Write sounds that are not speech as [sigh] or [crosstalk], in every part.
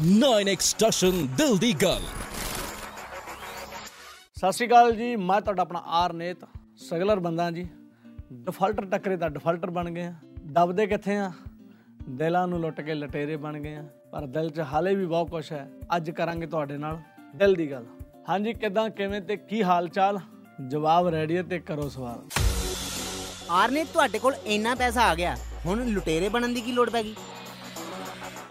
9x station ਦਿਲ ਦੀ ਗੱਲ। ਸਤਿ ਸ਼੍ਰੀ ਅਕਾਲ ਜੀ ਮੈਂ ਤੁਹਾਡਾ ਆਪਣਾ ਆਰ ਨੇਤ ਸਗਲਰ ਬੰਦਾ ਜੀ। ਡਿਫਾਲਟਰ ਟੱਕਰੇ ਤਾਂ ਡਿਫਾਲਟਰ ਬਣ ਗਏ ਆ। ਦਬਦੇ ਕਿੱਥੇ ਆ? ਦਿਲਾਂ ਨੂੰ ਲੁੱਟ ਕੇ ਲਟੇਰੇ ਬਣ ਗਏ ਆ। ਪਰ ਦਿਲ 'ਚ ਹਾਲੇ ਵੀ ਬਹੁਤ ਕੁਝ ਹੈ। ਅੱਜ ਕਰਾਂਗੇ ਤੁਹਾਡੇ ਨਾਲ ਦਿਲ ਦੀ ਗੱਲ। ਹਾਂਜੀ ਕਿਦਾਂ ਕਿਵੇਂ ਤੇ ਕੀ ਹਾਲ ਚਾਲ ਜਵਾਬ ਰੈਡੀ ਹੈ ਤੇ ਕਰੋ ਸਵਾਲ। ਆਰ ਨੇ ਤੁਹਾਡੇ ਕੋਲ ਇੰਨਾ ਪੈਸਾ ਆ ਗਿਆ। ਹੁਣ ਲੁਟੇਰੇ ਬਣਨ ਦੀ ਕੀ ਲੋੜ ਪੈ ਗਈ?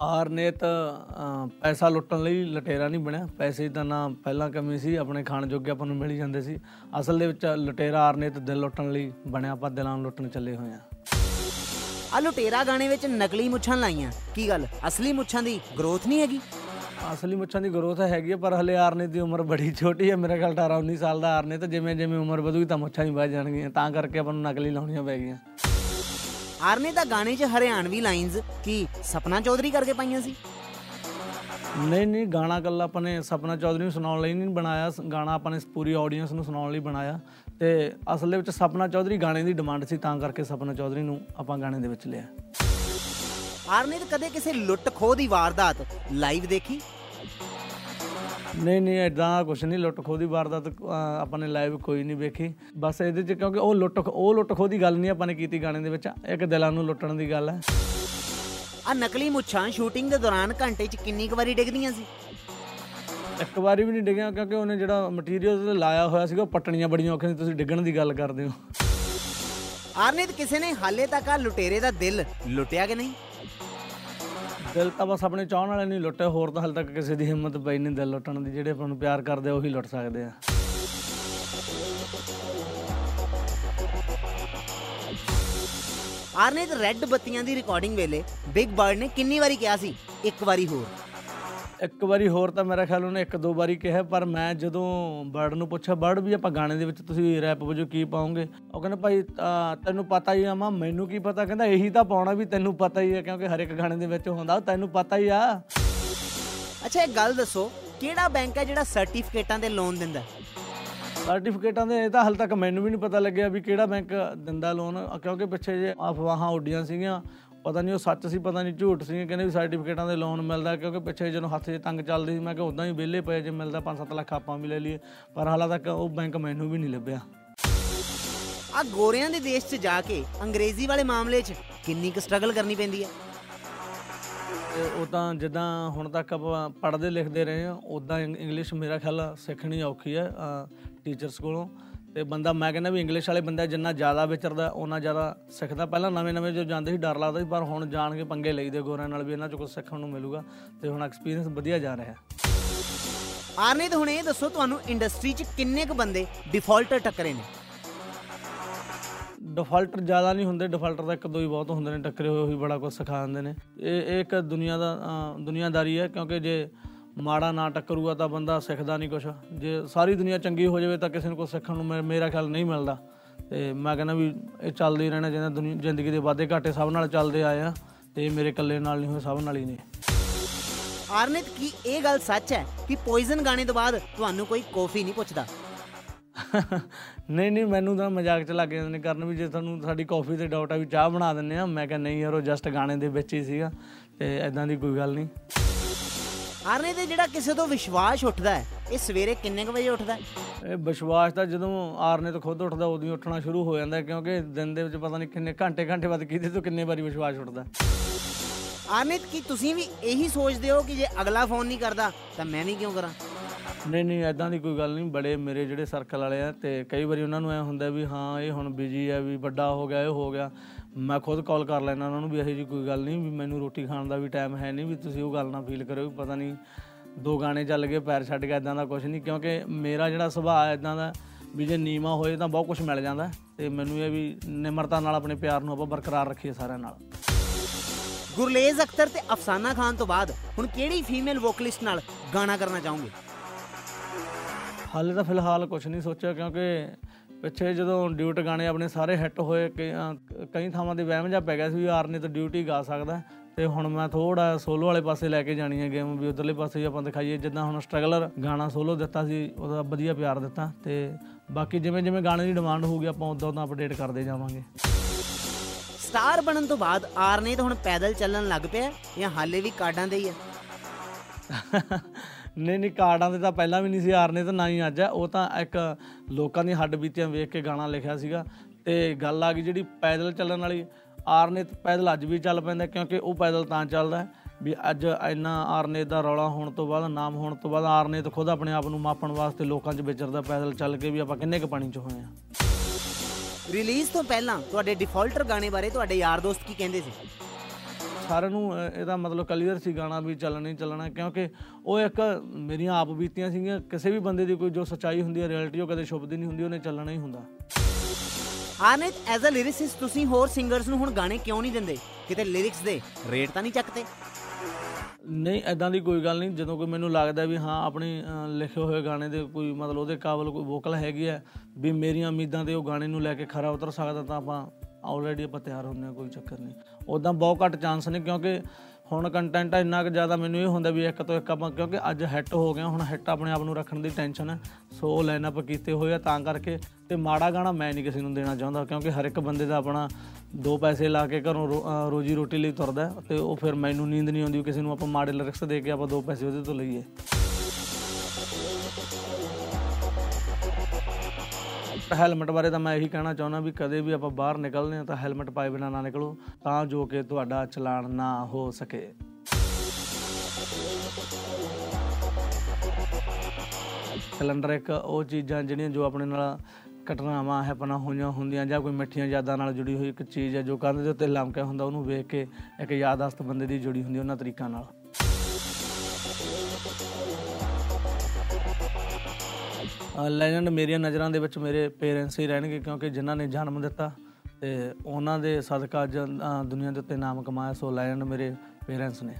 ਆਰ ਨੇ ਤਾਂ ਪੈਸਾ ਲੁੱਟਣ ਲਈ ਲਟੇਰਾ ਨਹੀਂ ਬਣਿਆ। ਪੈਸੇ ਦਾ ਨਾ ਪਹਿਲਾਂ ਕਮੀ ਸੀ ਆਪਣੇ ਖਾਣ ਜੋਗੇ ਆਪਾਂ ਨੂੰ ਮਿਲ ਹੀ ਜਾਂਦੇ ਸੀ। ਅਸਲ ਦੇ ਵਿੱਚ ਲਟੇਰਾ ਆਰ ਨੇ ਤਾਂ ਦਿਲ ਲੁੱਟਣ ਲਈ ਬਣਿਆ ਆਪਾਂ ਦਿਲਾਂ ਨੂੰ ਲੁੱਟਣ ਚੱਲੇ ਹੋਏ ਆ ਆ ਲੁਟੇਰਾ ਗਾਣੇ ਵਿੱਚ ਨਕਲੀ ਮੁੱਛਾਂ ਲਾਈਆਂ। ਕੀ ਗੱਲ? ਅਸਲੀ ਮੁੱਛਾਂ ਦੀ ਗਰੋਥ ਨਹੀਂ ਹੈਗੀ? ਅਸਲੀ ਮੁੱਛਾਂ ਦੀ ਗਰੋਥ ਹੈਗੀ ਹੈ ਪਰ ਹਲੇ ਆਰਨੇ ਦੀ ਉਮਰ ਬੜੀ ਛੋਟੀ ਹੈ ਮੇਰੇ ਖਿਆਲ 18 19 ਸਾਲ ਦਾ ਆਰਨੇ ਤਾਂ ਜਿਵੇਂ ਜਿਵੇਂ ਉਮਰ ਵਧੂਗੀ ਤਾਂ ਮੁੱਛਾਂ ਵੀ ਵੱਧ ਜਾਣਗੀਆਂ। ਤਾਂ ਕਰਕੇ ਆਪਾਂ ਨੂੰ ਨਕਲੀ ਲਾਉਣੀਆਂ ਪੈ ਗਈਆਂ। ਆਰ ਨੇ ਤਾਂ ਗਾਣੇ 'ਚ ਹਰਿਆਣਵੀ ਲਾਈਨਸ ਕੀ ਸਪਨਾ ਚੌਧਰੀ ਕਰਕੇ ਪਾਈਆਂ ਸੀ? ਨਹੀਂ ਨਹੀਂ ਗਾਣਾ ਕੱਲਾ ਆਪਾਂ ਨੇ ਸਪਨਾ ਚੌਧਰੀ ਨੂੰ ਸੁਣਾਉਣ ਲਈ ਨਹੀਂ ਬਣਾਇਆ। ਗਾਣਾ ਆਪਾਂ ਨੇ ਪੂਰੀ ਆਡੀਅנס ਨੂੰ ਸੁਣਾਉਣ ਲਈ ਬਣਾਇਆ। ਤੇ ਅਸਲ ਦੇ ਵਿੱਚ ਸਪਨਾ ਚੌਧਰੀ ਗਾਣੇ ਦੀ ਡਿਮਾਂਡ ਸੀ ਤਾਂ ਕਰਕੇ ਸਪਨਾ ਚੌਧਰੀ ਨੂੰ ਆਪਾਂ ਗਾਣੇ ਦੇ ਵਿੱਚ ਲਿਆ। ਆਰ ਨੇ ਤਾਂ ਕਦੇ ਕਿਸੇ ਲੁੱਟ ਖੋਹ ਦੀ ਵਾਰਦਾਤ ਲਾਈਵ ਦੇਖੀ? ਨਹੀਂ ਨਹੀਂ ਐਦਾਂ ਕੁਝ ਨਹੀਂ ਲੁੱਟ ਖੋਹ ਦੀ ਵਾਰਦਾਤ ਆਪਾਂ ਨੇ ਲਾਈਵ ਕੋਈ ਨਹੀਂ ਵੇਖੀ। ਬਸ ਇਹਦੇ 'ਚ ਕਿਉਂਕਿ ਉਹ ਲੁੱਟ ਉਹ ਲੁੱਟ ਖੋਹ ਦੀ ਗੱਲ ਨਹੀਂ ਆਪਾਂ ਨੇ ਕੀਤੀ ਗਾਣੇ ਦੇ ਵਿੱਚ। ਇੱਕ ਦਿਲਾਂ ਨੂੰ ਲੁੱਟਣ ਦੀ ਗੱਲ ਹੈ। ਆ ਨਕਲੀ ਮੁੱਛਾਂ ਸ਼ੂਟਿੰਗ ਦੇ ਦੌਰਾਨ ਘੰਟੇ 'ਚ ਕਿੰਨੀ ਕੁ ਵਾਰੀ ਡਿੱਗਦੀਆਂ ਸੀ? ਇੱਕ ਵਾਰੀ ਵੀ ਨਹੀਂ ਡਿੱਗਿਆ ਕਿਉਂਕਿ ਉਹਨੇ ਜਿਹੜਾ ਮਟੀਰੀਅਲ ਤੇ ਲਾਇਆ ਹੋਇਆ ਸੀਗਾ ਉਹ ਪੱਟਣੀਆਂ ਬੜੀਆਂ ਔਖੀਆਂ ਸੀ ਤੁਸੀਂ ਡਿੱਗਣ ਦੀ ਗੱਲ ਕਰਦੇ ਹੋ। ਆਰ ਨੇ ਤਾਂ ਕਿਸੇ ਨੇ ਹਾਲੇ ਤੱਕ ਆ ਲੁਟੇਰੇ ਦਾ ਦਿਲ ਲੁੱਟਿਆ ਕਿ ਨਹੀਂ? ਦਿਲ ਤਾਂ ਬਸ ਆਪਣੇ ਚਾਹਣ ਵਾਲੇ ਨਹੀਂ ਲੁੱਟੇ, ਹੋਰ ਤਾਂ ਹਾਲੇ ਤੱਕ ਕਿਸੇ ਦੀ ਹਿੰਮਤ ਪਈ ਨਹੀਂ ਦਿਲ ਲੁੱਟਣ ਦੀ, ਜਿਹੜੇ ਆਪਾਂ ਨੂੰ ਪਿਆਰ ਕਰਦੇ ਆ, ਉਹੀ ਲੁੱਟ ਸਕਦੇ ਆ। ਆਰ ਨੇ ਤਾਂ ਰੈੱਡ ਬੱਤੀਆਂ ਦੀ ਰਿਕਾਰਡਿੰਗ ਵੇਲੇ ਬਿਗ ਬਰਡ ਨੇ ਕਿੰਨੀ ਵਾਰੀ ਕਿਹਾ ਸੀ? ਇੱਕ ਵਾਰੀ ਹੋਰ। ਇੱਕ ਵਾਰੀ ਹੋਰ ਤਾਂ ਮੇਰਾ ਖਿਆਲ ਉਹਨੇ ਇੱਕ ਦੋ ਵਾਰੀ ਕਿਹਾ ਪਰ ਮੈਂ ਜਦੋਂ ਬਰਡ ਨੂੰ ਪੁੱਛਿਆ ਬਰਡ ਵੀ ਆਪਾਂ ਗਾਣੇ ਦੇ ਵਿੱਚ ਤੁਸੀਂ ਰੈਪ ਵਜੋਂ ਕੀ ਪਾਉਂਗੇ ਉਹ ਕਹਿੰਦਾ ਭਾਈ ਤੈਨੂੰ ਪਤਾ ਹੀ ਆ ਮਾਂ ਮੈਨੂੰ ਕੀ ਪਤਾ? ਕਹਿੰਦਾ ਇਹੀ ਤਾਂ ਪਾਉਣਾ ਵੀ ਤੈਨੂੰ ਪਤਾ ਹੀ ਆ ਕਿਉਂਕਿ ਹਰ ਇੱਕ ਗਾਣੇ ਦੇ ਵਿੱਚ ਹੁੰਦਾ ਤੈਨੂੰ ਪਤਾ ਹੀ ਆ। ਅੱਛਾ ਇੱਕ ਗੱਲ ਦੱਸੋ ਕਿਹੜਾ ਬੈਂਕ ਹੈ ਜਿਹੜਾ ਸਰਟੀਫਿਕੇਟਾਂ ਤੇ ਲੋਨ ਦਿੰਦਾ? ਸਰਟੀਫਿਕੇਟਾਂ ਦੇ ਇਹ ਤਾਂ ਹਾਲੇ ਤੱਕ ਮੈਨੂੰ ਵੀ ਨਹੀਂ ਪਤਾ ਲੱਗਿਆ ਵੀ ਕਿਹੜਾ ਬੈਂਕ ਦਿੰਦਾ ਲੋਨ ਕਿਉਂਕਿ ਪਿੱਛੇ ਜੇ ਅਫਵਾਹਾਂ ਉੱਡੀਆਂ ਸੀਗੀਆਂ ਪਤਾ ਨਹੀਂ ਉਹ ਸੱਚ ਸੀ ਪਤਾ ਨਹੀਂ ਝੂਠ ਸੀ ਕਹਿੰਦੇ ਵੀ ਸਰਟੀਫਿਕੇਟਾਂ ਦੇ ਲੋਨ ਮਿਲਦਾ ਕਿਉਂਕਿ ਪਿੱਛੇ ਜਦੋਂ ਹੱਥ 'ਚ ਤੰਗ ਚੱਲਦੀ ਸੀ ਮੈਂ ਕਿਹਾ ਉਦਾਂ ਹੀ ਵਿਹਲੇ ਪਏ ਜੇ ਮਿਲਦਾ 5-7 ਲੱਖ ਆਪਾਂ ਵੀ ਲੈ ਲਈਏ ਪਰ ਹਾਲਾਂ ਤੱਕ ਉਹ ਬੈਂਕ ਮੈਨੂੰ ਵੀ ਨਹੀਂ ਲੱਭਿਆ। ਆ ਗੋਰਿਆਂ ਦੇ ਦੇਸ਼ 'ਚ ਜਾ ਕੇ ਅੰਗਰੇਜ਼ੀ ਵਾਲੇ ਮਾਮਲੇ 'ਚ ਕਿੰਨੀ ਕੁ ਸਟਰਗਲ ਕਰਨੀ ਪੈਂਦੀ ਹੈ ਉਹ ਤਾਂ ਜਿੱਦਾਂ ਹੁਣ ਤੱਕ ਆਪਾਂ ਪੜ੍ਹਦੇ ਲਿਖਦੇ ਰਹੇ ਹਾਂ ਉਦਾਂ ਇੰਗਲਿਸ਼ ਮੇਰਾ ਖਿਆਲ ਸਿੱਖਣੀ ਔਖੀ ਹੈ ਟੀਚਰਸ ਕੋਲੋਂ। ਤੇ ਬੰਦਾ ਮੈਂ ਕਹਿੰਦਾ ਵੀ ਇੰਗਲਿਸ਼ ਵਾਲੇ ਬੰਦਾ ਜਿੰਨਾ ਜ਼ਿਆਦਾ ਵਿਚਰਦਾ ਉਹਨਾਂ ਜ਼ਿਆਦਾ ਸਿੱਖਦਾ। ਪਹਿਲਾਂ ਨਵੇਂ ਨਵੇਂ ਜੋ ਜਾਂਦੇ ਸੀ ਡਰ ਲੱਗਦਾ ਸੀ ਪਰ ਹੁਣ ਜਾਣ ਕੇ ਪੰਗੇ ਲਈਦੇ ਗੋਰਿਆਂ ਨਾਲ ਵੀ ਇਹਨਾਂ ਚੋਂ ਕੁਝ ਸਿੱਖਣ ਨੂੰ ਮਿਲੂਗਾ ਤੇ ਹੁਣ ਐਕਸਪੀਰੀਅੰਸ ਵਧੀਆ ਜਾ ਰਿਹਾ। ਆਰਨੇ ਤਾਂ ਹੁਣ ਇਹ ਦੱਸੋ ਤੁਹਾਨੂੰ ਇੰਡਸਟਰੀ 'ਚ ਕਿੰਨੇ ਕੁ ਬੰਦੇ ਡਿਫਾਲਟਰ ਟੱਕਰੇ ਨੇ? ਡਿਫਾਲਟਰ ਜ਼ਿਆਦਾ ਨਹੀਂ ਹੁੰਦੇ ਡਿਫਾਲਟਰ ਤਾਂ ਇੱਕ ਦੋ ਹੀ ਬਹੁਤ ਹੁੰਦੇ ਨੇ ਟੱਕਰੇ ਹੋਏ ਉਹੀ ਬੜਾ ਕੁਝ ਸਿਖਾ ਦਿੰਦੇ ਨੇ। ਇਹ ਇਹ ਇੱਕ ਦੁਨੀਆ ਦਾ ਦੁਨੀਆਦਾਰੀ ਹੈ ਕਿਉਂਕਿ ਜੇ ਮਾੜਾ ਨਾ ਟੱਕਰੂਗਾ ਤਾਂ ਬੰਦਾ ਸਿੱਖਦਾ ਨਹੀਂ ਕੁਝ ਜੇ ਸਾਰੀ ਦੁਨੀਆ ਚੰਗੀ ਹੋ ਜਾਵੇ ਤਾਂ ਕਿਸੇ ਨੂੰ ਕੁਝ ਸਿੱਖਣ ਨੂੰ ਮੇਰਾ ਖਿਆਲ ਨਹੀਂ ਮਿਲਦਾ। ਤੇ ਮੈਂ ਕਹਿੰਦਾ ਵੀ ਇਹ ਚੱਲਦੇ ਹੀ ਰਹਿਣਾ ਚਾਹੀਦਾ ਦੁਨੀਆ ਜ਼ਿੰਦਗੀ ਦੇ ਵਾਧੇ ਘਾਟੇ ਸਭ ਨਾਲ ਚੱਲਦੇ ਆਏ ਆ ਤੇ ਮੇਰੇ ਇਕੱਲੇ ਨਾਲ ਨਹੀਂ ਹੋਏ ਸਭ ਨਾਲ ਹੀ ਨੇ। ਆਰਨੇਤ ਕੀ ਇਹ ਗੱਲ ਸੱਚ ਹੈ ਕਿ ਪੋਇਜ਼ਨ ਗਾਣੇ ਤੋਂ ਬਾਅਦ ਤੁਹਾਨੂੰ ਕੋਈ ਕਾਫੀ ਨਹੀਂ ਪੁੱਛਦਾ? ਨਹੀਂ ਨਹੀਂ ਮੈਨੂੰ ਤਾਂ ਮਜ਼ਾਕ ਚ ਲੱਗ ਜਾਂਦੇ ਨੇ ਕਰਨ ਵੀ ਜੇ ਤੁਹਾਨੂੰ ਸਾਡੀ ਕਾਫੀ ਤੇ ਡਾਊਟ ਆ ਵੀ ਚਾਹ ਬਣਾ ਦਿੰਨੇ ਆ ਮੈਂ ਕਿਹਾ ਨਹੀਂ ਯਾਰ ਉਹ ਜਸਟ ਗਾਣੇ ਦੇ ਵਿੱਚ ਹੀ ਸੀਗਾ ਤੇ ਐਦਾਂ ਦੀ ਕੋਈ ਗੱਲ ਨਹੀਂ। ਆਰਨੇ ਤੇ ਜਿਹੜਾ ਕਿਸੇ ਤੋਂ ਵਿਸ਼ਵਾਸ ਉੱਠਦਾ ਹੈ ਇਹ ਸਵੇਰੇ ਕਿੰਨੇ ਵਜੇ ਉੱਠਦਾ ਹੈ? ਇਹ ਵਿਸ਼ਵਾਸ ਤਾਂ ਜਦੋਂ ਆਰਨੇ ਤੋਂ ਖੁਦ ਉੱਠਦਾ ਉਦੋਂ ਹੀ ਉੱਠਣਾ ਸ਼ੁਰੂ ਹੋ ਜਾਂਦਾ ਕਿਉਂਕਿ ਦਿਨ ਦੇ ਵਿੱਚ ਪਤਾ ਨਹੀਂ ਕਿੰਨੇ ਘੰਟੇ ਘੰਟੇ ਬਾਅਦ ਕਿਹਦੇ ਤੋਂ ਕਿੰਨੇ ਵਾਰੀ ਵਿਸ਼ਵਾਸ ਉੱਠਦਾ ਆਰਨੇਤ ਕੀ ਤੁਸੀਂ ਵੀ ਇਹੀ ਸੋਚਦੇ ਹੋ ਕਿ ਜੇ ਅਗਲਾ ਫੋਨ ਨਹੀਂ ਕਰਦਾ ਤਾਂ ਮੈਂ ਵੀ ਕਿਉਂ ਕਰਾਂ? ਨਹੀਂ ਨਹੀਂ ਐਦਾਂ ਦੀ ਕੋਈ ਗੱਲ ਨਹੀਂ। ਬੜੇ ਮੇਰੇ ਜਿਹੜੇ ਸਰਕਲ ਵਾਲੇ ਆ ਤੇ ਕਈ ਵਾਰੀ ਉਹਨਾਂ ਨੂੰ ਐ ਹੁੰਦਾ ਵੀ ਹਾਂ ਇਹ ਹੁਣ ਬਿਜ਼ੀ ਆ ਵੀ ਵੱਡਾ ਹੋ ਗਿਆ ਇਹ ਹੋ ਗਿਆ। ਮੈਂ ਖੁਦ ਕਾਲ ਕਰ ਲੈਣਾ ਉਹਨਾਂ ਨੂੰ ਵੀ ਇਹੋ ਜੀ ਕੋਈ ਗੱਲ ਨਹੀਂ ਵੀ ਮੈਨੂੰ ਰੋਟੀ ਖਾਣ ਦਾ ਵੀ ਟਾਈਮ ਹੈ ਨਹੀਂ ਵੀ ਤੁਸੀਂ ਉਹ ਗੱਲ ਨਾ ਫੀਲ ਕਰੋ ਵੀ ਪਤਾ ਨਹੀਂ ਦੋ ਗਾਣੇ ਚੱਲ ਗਏ ਪੈਰ ਛੱਡ ਕੇ ਐਦਾਂ ਦਾ ਕੁਝ ਨਹੀਂ। ਕਿਉਂਕਿ ਮੇਰਾ ਜਿਹੜਾ ਸੁਭਾਅ ਐਦਾਂ ਦਾ ਵੀ ਜੇ ਨੀਵਾ ਹੋਏ ਤਾਂ ਬਹੁਤ ਕੁਝ ਮਿਲ ਜਾਂਦਾ ਤੇ ਮੈਨੂੰ ਇਹ ਵੀ ਨਿਮਰਤਾ ਨਾਲ ਆਪਣੇ ਪਿਆਰ ਨੂੰ ਆਪਾਂ ਬਰਕਰਾਰ ਰੱਖੀਏ ਸਾਰਿਆਂ ਨਾਲ। ਗੁਰਲੇਜ਼ ਅਖਤਰ ਤੇ ਅਫਸਾਨਾ ਖਾਨ ਤੋਂ ਬਾਅਦ ਹੁਣ ਕਿਹੜੀ ਫੀਮੇਲ ਵੋਕਲਿਸਟ ਨਾਲ ਗਾਣਾ ਕਰਨਾ ਚਾਹੋਗੇ? ਹਾਲੇ ਤਾਂ ਫਿਲਹਾਲ ਕੁਝ ਨਹੀਂ ਸੋਚਿਆ ਕਿਉਂਕਿ ਪਿੱਛੇ ਜਦੋਂ ਡਿਊਟ ਗਾਣੇ ਆਪਣੇ ਸਾਰੇ ਹਿੱਟ ਹੋਏ ਕਈ ਥਾਵਾਂ ਤੇ ਵਹਿਮ ਜਾ ਪੈ ਗਿਆ ਸੀ ਵੀ ਆਰ ਨੇ ਤਾਂ ਡਿਊਟੀ ਗਾ ਸਕਦਾ। ਤੇ ਹੁਣ ਮੈਂ ਥੋੜਾ ਸੋਲੋ ਵਾਲੇ ਪਾਸੇ ਲੈ ਕੇ ਜਾਣੀ ਹੈ ਗੇਮ ਵੀ ਉਧਰਲੇ ਪਾਸੇ ਵੀ ਆਪਾਂ ਦਿਖਾਈਏ। ਜਿੱਦਾਂ ਹੁਣ ਸਟਰਗਲਰ ਗਾਣਾ ਸੋਲੋ ਦਿੱਤਾ ਸੀ ਉਹਦਾ ਵਧੀਆ ਪਿਆਰ ਦਿੱਤਾ। ਤੇ ਬਾਕੀ ਜਿਵੇਂ ਜਿਵੇਂ ਗਾਣੇ ਦੀ ਡਿਮਾਂਡ ਹੋਊਗੀ ਆਪਾਂ ਉਦੋਂ ਉਦੋਂ ਅਪਡੇਟ ਕਰਦੇ ਜਾਵਾਂਗੇ। ਸਟਾਰ ਬਣਨ ਤੋਂ ਬਾਅਦ ਆਰਨੇ ਤਾਂ ਹੁਣ ਪੈਦਲ ਚੱਲਣ ਲੱਗ ਪਿਆ ਜਾਂ ਹਾਲੇ ਵੀ ਕਾਰਡਾਂ ਦੇ ਹੀ ਆ [laughs] ਨਹੀਂ ਨਹੀਂ, ਕਾਰਡਾਂ ਤੇ ਤਾਂ ਪਹਿਲਾਂ ਵੀ ਨਹੀਂ ਸੀ ਹਾਰਨੇ ਤਾਂ ਨਾ ਹੀ ਅੱਜ ਹੈ। ਉਹ ਤਾਂ ਇੱਕ ਲੋਕਾਂ ਦੀ ਹੱਡ ਬੀਤੀਆਂ ਵੇਖ ਕੇ ਗਾਣਾ ਲਿਖਿਆ ਸੀਗਾ। ਤੇ ਗੱਲ ਆ ਗਈ ਜਿਹੜੀ ਪੈਦਲ ਚੱਲਣ ਵਾਲੀ ਆਰਨੇਤ ਪੈਦਲ ਅੱਜ ਵੀ ਚੱਲ ਪੈਂਦਾ, ਕਿਉਂਕਿ ਉਹ ਪੈਦਲ ਤਾਂ ਚੱਲਦਾ ਹੈ। ਵੀ ਅੱਜ ਇੰਨਾ ਆਰਨੇਤ ਦਾ ਰੌਲਾ ਹੋਣ ਤੋਂ ਬਾਅਦ, ਨਾਮ ਹੋਣ ਤੋਂ ਬਾਅਦ ਆਰਨੇਤ ਖੁਦ ਆਪਣੇ ਆਪ ਨੂੰ ਮਾਪਣ ਵਾਸਤੇ ਲੋਕਾਂ 'ਚ ਵਿਚਰਦਾ ਪੈਦਲ ਚੱਲ ਕੇ ਵੀ ਆਪਾਂ ਕਿੰਨੇ ਕੁ ਪਾਣੀ 'ਚ ਹੋਏ ਆ ਰਿਲੀਜ਼ ਤੋਂ ਪਹਿਲਾਂ ਤੁਹਾਡੇ ਡਿਫਾਲਟਰ ਗਾਣੇ ਬਾਰੇ ਤੁਹਾਡੇ ਯਾਰ ਦੋਸਤ ਕੀ ਕਹਿੰਦੇ ਸੀ? ਸਾਰਿਆਂ ਨੂੰ ਇਹਦਾ ਮਤਲਬ ਕਲੀਅਰ ਸੀ ਗਾਣਾ ਵੀ ਚੱਲਣਾ ਹੀ ਚੱਲਣਾ ਕਿਉਂਕਿ ਉਹ ਇੱਕ ਮੇਰੀਆਂ ਆਪ ਬੀਤੀਆਂ ਸੀਗੀਆਂ। ਕਿਸੇ ਵੀ ਬੰਦੇ ਦੀ ਕੋਈ ਜੋ ਸੱਚਾਈ ਹੁੰਦੀ ਹੈ ਰਿਐਲਿਟੀ ਉਹ ਕਦੇ ਸ਼ੁਭਦੀ ਨਹੀਂ ਹੁੰਦੀ ਉਹਨੇ ਚੱਲਣਾ ਹੀ ਹੁੰਦਾ। ਆਰਨੇਤ ਐਜ਼ ਅ ਲਿਰਿਸਿਸਟ ਤੁਸੀਂ ਹੋਰ ਸਿੰਗਰਸ ਨੂੰ ਹੁਣ ਗਾਣੇ ਕਿਉਂ ਨਹੀਂ ਦਿੰਦੇ? ਕਿਤੇ ਲਿਰਿਕਸ ਦੇ ਰੇਟ ਤਾਂ ਨਹੀਂ ਚੱਕਦੇ? ਨਹੀਂ ਐਦਾਂ ਦੀ ਕੋਈ ਗੱਲ ਨਹੀਂ। ਜਦੋਂ ਕੋਈ ਮੈਨੂੰ ਲੱਗਦਾ ਵੀ ਹਾਂ ਆਪਣੀ ਲਿਖੇ ਹੋਏ ਗਾਣੇ ਦੇ ਕੋਈ ਮਤਲਬ ਉਹਦੇ ਕਾਬਲ ਕੋਈ ਵੋਕਲ ਹੈਗੀ ਹੈ ਵੀ ਮੇਰੀਆਂ ਉਮੀਦਾਂ ਤੇ ਉਹ ਗਾਣੇ ਨੂੰ ਲੈ ਕੇ ਖਰਾ ਉਤਰ ਸਕਦਾ ਤਾਂ ਆਪਾਂ ਆਲਰੇਡੀ ਆਪਾਂ ਤਿਆਰ ਹੁੰਦੇ ਹਾਂ, ਕੋਈ ਚੱਕਰ ਨਹੀਂ। ਉਦਾਂ ਬਹੁਤ ਘੱਟ ਚਾਂਸ ਨੇ, ਕਿਉਂਕਿ ਹੁਣ ਕੰਟੈਂਟ ਇੰਨਾ ਕੁ ਜ਼ਿਆਦਾ ਮੈਨੂੰ ਇਹ ਹੁੰਦਾ ਵੀ ਇੱਕ ਤੋਂ ਇੱਕ ਆਪਾਂ, ਕਿਉਂਕਿ ਅੱਜ ਹਿੱਟ ਹੋ ਗਿਆ ਹੁਣ ਹਿੱਟ ਆਪਣੇ ਆਪ ਨੂੰ ਰੱਖਣ ਦੀ ਟੈਨਸ਼ਨ ਹੈ। ਸੋ ਉਹ ਲਾਈਨਅਪ ਕੀਤੇ ਹੋਏ ਆ ਤਾਂ ਕਰਕੇ, ਤੇ ਮਾੜਾ ਗਾਣਾ ਮੈਂ ਨਹੀਂ ਕਿਸੇ ਨੂੰ ਦੇਣਾ ਚਾਹੁੰਦਾ, ਕਿਉਂਕਿ ਹਰ ਇੱਕ ਬੰਦੇ ਦਾ ਆਪਣਾ ਦੋ ਪੈਸੇ ਲਾ ਕੇ ਘਰੋਂ ਰੋ- ਅਹ, ਰੋਜੀ ਰੋਟੀ ਲਈ ਤੁਰਦਾ ਹੈ, ਤੇ ਉਹ ਫਿਰ ਮੈਨੂੰ ਨੀਂਦ ਨਹੀਂ ਆਉਂਦੀ ਵੀ ਕਿਸੇ ਨੂੰ ਆਪਾਂ ਮਾੜੇ ਲਿਰਿਕਸ ਦੇ ਕੇ ਆਪਾਂ ਦੋ ਪੈਸੇ ਉਹਦੇ ਤੋਂ ਲਈਏ। ਹੈਲਮਟ ਬਾਰੇ ਤਾਂ ਮੈਂ ਇਹੀ ਕਹਿਣਾ ਚਾਹੁੰਦਾ ਵੀ ਕਦੇ ਵੀ ਆਪਾਂ ਬਾਹਰ ਨਿਕਲਦੇ ਹਾਂ ਤਾਂ ਹੈਲਮਟ ਪਾਏ ਬਿਨਾਂ ਨਾ ਨਿਕਲੋ, ਤਾਂ ਜੋ ਕਿ ਤੁਹਾਡਾ ਚਲਾਨ ਨਾ ਹੋ ਸਕੇ। ਕੈਲੰਡਰ ਇੱਕ ਉਹ ਚੀਜ਼ਾਂ ਜਿਹੜੀਆਂ ਜੋ ਆਪਣੇ ਨਾਲ ਘਟਨਾਵਾਂ ਹੈਪਨਾ ਹੋਈਆਂ ਹੁੰਦੀਆਂ ਜਾਂ ਕੋਈ ਮਿੱਠੀਆਂ ਯਾਦਾਂ ਨਾਲ ਜੁੜੀ ਹੋਈ ਇੱਕ ਚੀਜ਼ ਹੈ ਜੋ ਕੰਧ ਦੇ ਉੱਤੇ ਲਮਕਿਆ ਹੁੰਦਾ, ਉਹਨੂੰ ਵੇਖ ਕੇ ਇੱਕ ਯਾਦਾਸ਼ਤ ਬੰਦੇ ਦੀ ਜੁੜੀ ਹੁੰਦੀ ਉਹਨਾਂ ਤਰੀਕਾਂ ਨਾਲ। ਲੈਜੈਂਡ ਮੇਰੀਆਂ ਨਜ਼ਰਾਂ ਦੇ ਵਿੱਚ ਮੇਰੇ ਪੇਰੈਂਟਸ ਹੀ ਰਹਿਣਗੇ ਕਿਉਂਕਿ ਜਿਨ੍ਹਾਂ ਨੇ ਜਨਮ ਦਿੱਤਾ ਤੇ ਉਹਨਾਂ ਦੇ ਸਦਕਾ ਅੱਜ ਅ, ਦੁਨੀਆ ਦੇ ਉੱਤੇ ਨਾਮ ਕਮਾਇਆ ਸੋ ਲੈਜੈਂਡ ਮੇਰੇ ਪੇਰੈਂਟਸ ਨੇ।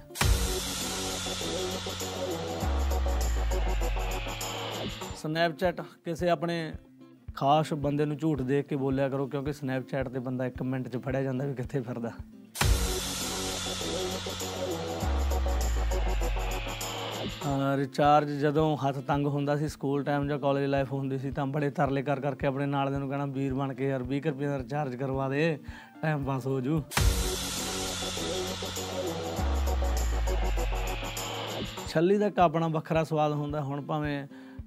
ਸਨੈਪਚੈਟ ਕਿਸੇ ਆਪਣੇ ਖਾਸ ਬੰਦੇ ਨੂੰ ਝੂਠ ਦੇਖ ਕੇ ਬੋਲਿਆ ਕਰੋ ਕਿਉਂਕਿ ਸਨੈਪਚੈਟ ਤੇ ਬੰਦਾ 1 ਮਿੰਟ 'ਚ ਫੜਿਆ ਜਾਂਦਾ ਵੀ ਕਿੱਥੇ ਫਿਰਦਾ। ਰਿਚਾਰਜ ਜਦੋਂ ਹੱਥ ਤੰਗ ਹੁੰਦਾ ਸੀ ਸਕੂਲ ਟਾਈਮ ਜਾਂ ਕਾਲਜ ਲਾਈਫ ਹੁੰਦੀ ਸੀ ਤਾਂ ਬੜੇ ਤਰਲੇ ਕਰ ਕਰਕੇ ਆਪਣੇ ਨਾਲ ਦੇ ਨੂੰ ਕਹਿਣਾ ਵੀਰ ਬਣ ਕੇ ਯਾਰ 20 ਕੁ ਰੁਪਏ ਦਾ ਰਿਚਾਰਜ ਕਰਵਾ ਦੇ ਟਾਈਮ ਪਾਸ ਹੋ ਜੂ। ਛੱਲੀ ਦਾ ਇੱਕ ਆਪਣਾ ਵੱਖਰਾ ਸਵਾਦ ਹੁੰਦਾ ਹੁਣ ਭਾਵੇਂ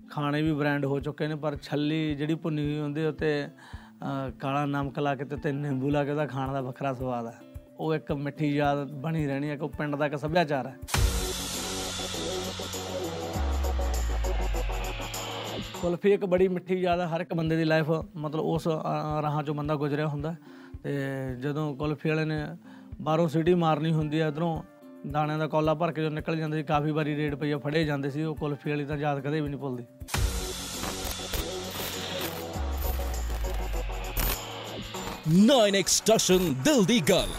ਖਾਣੇ ਵੀ ਬ੍ਰਾਂਡ ਹੋ ਚੁੱਕੇ ਨੇ ਪਰ ਛੱਲੀ ਜਿਹੜੀ ਭੁੰਨੀ ਹੋਈ ਹੁੰਦੀ ਉੱਤੇ ਅਹ, ਕਾਲਾ ਨਮਕ ਲਾ ਕੇ ਤੇ ਉੱਤੇ ਨਿੰਬੂ ਲਾ ਕੇ ਉਹਦਾ ਖਾਣ ਦਾ ਵੱਖਰਾ ਸਵਾਦ ਹੈ ਉਹ ਇੱਕ ਮਿੱਠੀ ਯਾਦ ਬਣੀ ਰਹਿਣੀ ਹੈ ਕਿ ਉਹ ਪਿੰਡ ਦਾ ਇੱਕ ਸੱਭਿਆਚਾਰ ਹੈ। ਕੁਲਫੀ ਇੱਕ ਬੜੀ ਮਿੱਠੀ ਯਾਦ ਹੈ ਹਰ ਇੱਕ ਬੰਦੇ ਦੀ ਲਾਈਫ ਮਤਲਬ ਉਸ ਅ, ਰਾਹਾਂ ਚੋਂ ਬੰਦਾ ਗੁਜ਼ਰਿਆ ਹੁੰਦਾ ਤੇ ਜਦੋਂ ਕੁਲਫੀ ਵਾਲੇ ਨੇ ਬਾਹਰੋਂ ਸਿਟੀ ਮਾਰਨੀ ਹੁੰਦੀ ਹੈ ਇਧਰੋਂ ਦਾਣਿਆਂ ਦਾ ਕੌਲਾ ਭਰ ਕੇ ਜੋ ਨਿਕਲ ਜਾਂਦੇ ਸੀ ਕਾਫੀ ਵਾਰੀ ਰੇਡ ਪਈਆ ਫੜੇ ਜਾਂਦੇ ਸੀ ਉਹ ਕੁਲਫੀ ਵਾਲੀ ਤਾਂ ਯਾਦ ਕਦੇ ਵੀ ਨਹੀਂ ਭੁੱਲਦੀ। ਨਾਈਨ ਐਕਸਟ੍ਰੈਸ਼ਨ ਦਿਲ ਦੀ ਗੱਲ